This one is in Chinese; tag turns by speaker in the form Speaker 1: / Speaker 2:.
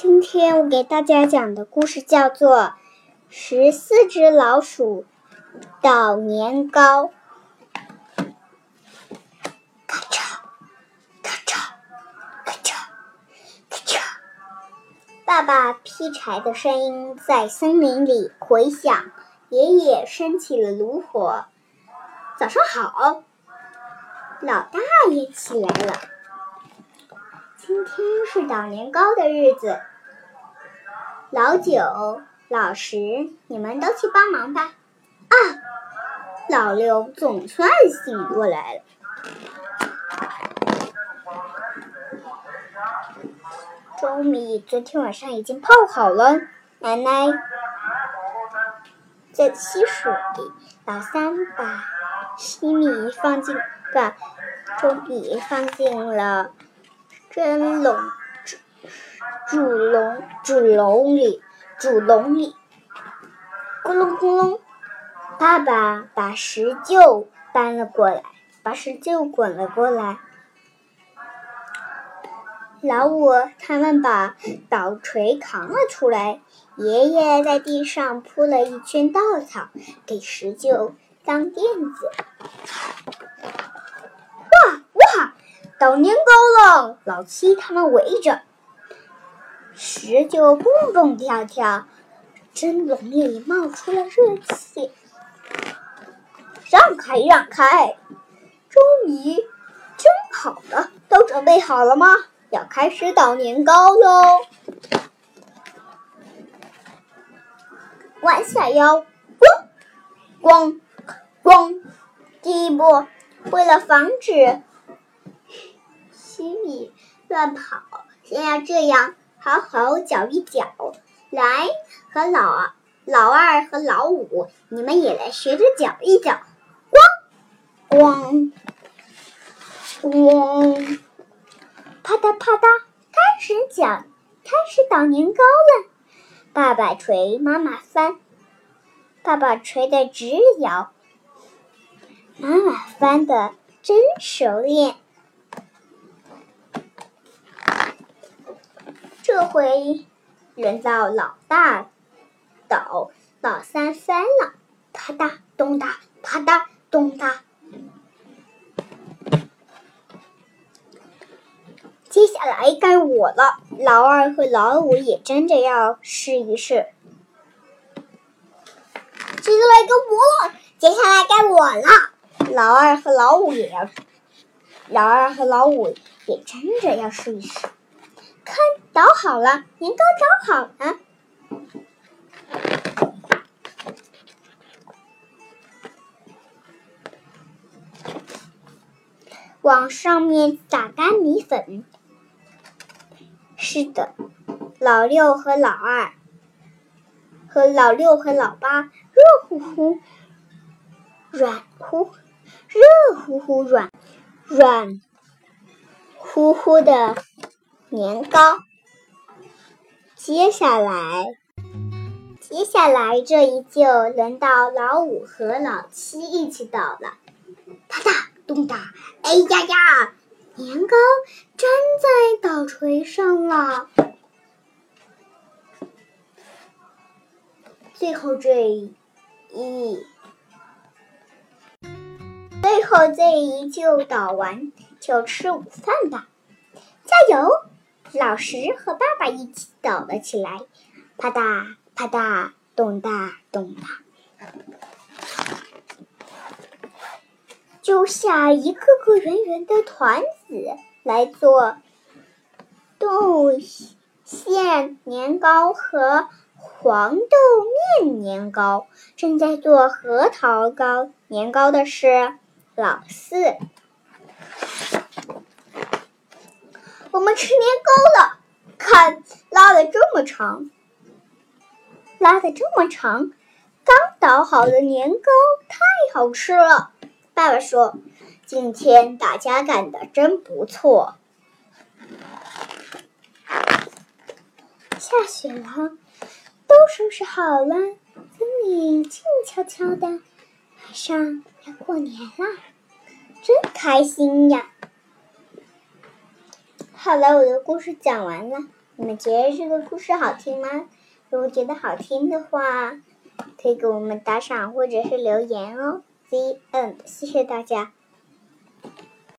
Speaker 1: 今天我给大家讲的故事叫做《十四只老鼠捣年糕》。咔嚓，咔嚓，咔嚓，咔嚓！爸爸劈柴的声音在森林里回响。爷爷升起了炉火。早上好，老大爷起来了。今天是捣年糕的日子，老九、老十，你们都去帮忙吧。啊，老六总算醒过来了。粥米昨天晚上已经泡好了，奶奶在沏水。老三把稀米放进，把粥米放进了。蒸笼煮笼煮笼里煮笼里，咕隆咕隆，爸爸把石臼搬了过来，把石臼滚了过来。老五他们把捣锤扛了出来，爷爷在地上铺了一圈稻草，给石臼当垫子。捣年糕了，老七他们围着，石就蹦蹦跳跳，蒸笼里冒出了热气。让开，让开！终于蒸好了，都准备好了吗？要开始捣年糕喽！弯下腰，咣咣咣！第一步，为了防止。心里乱跑，先要这样好好搅一搅。来，和老老二和老五，你们也来学着搅一搅。咣咣咣，啪嗒啪嗒，开始搅，开始捣年糕了。爸爸锤，妈妈翻，爸爸锤得直摇，妈妈翻的真熟练。这回轮到老大倒，老三翻了，啪嗒咚嗒，啪嗒咚嗒。接下来该我了，老二和老五也争着要试一试。接下来该我，接下来该我了，老二和老五也要，老二和老五也争着要试一试。看，捣好了，年糕捣好了，往上面撒干米粉。是的，老六和老二，和老六和老八，热乎乎，软乎，热乎乎，软软乎乎的。年糕，接下来，接下来这一就轮到老五和老七一起捣了。啪嗒，咚嗒，哎呀呀，年糕粘在捣锤上了。最后这一，最后这一就捣完，就吃午饭吧。加油！老石和爸爸一起抖了起来，啪嗒啪嗒，咚嗒咚嗒，揪下一个个圆圆的团子来做豆馅年糕和黄豆面年糕。正在做核桃糕年糕的是老四。我们吃年糕了，看拉的这么长，拉的这么长，刚捣好的年糕太好吃了。爸爸说：“今天大家干的真不错。”下雪了，都收拾好了，森林静悄悄的，马上要过年了，真开心呀！好了，我的故事讲完了。你们觉得这个故事好听吗？如果觉得好听的话，可以给我们打赏或者是留言哦。The end，谢谢大家。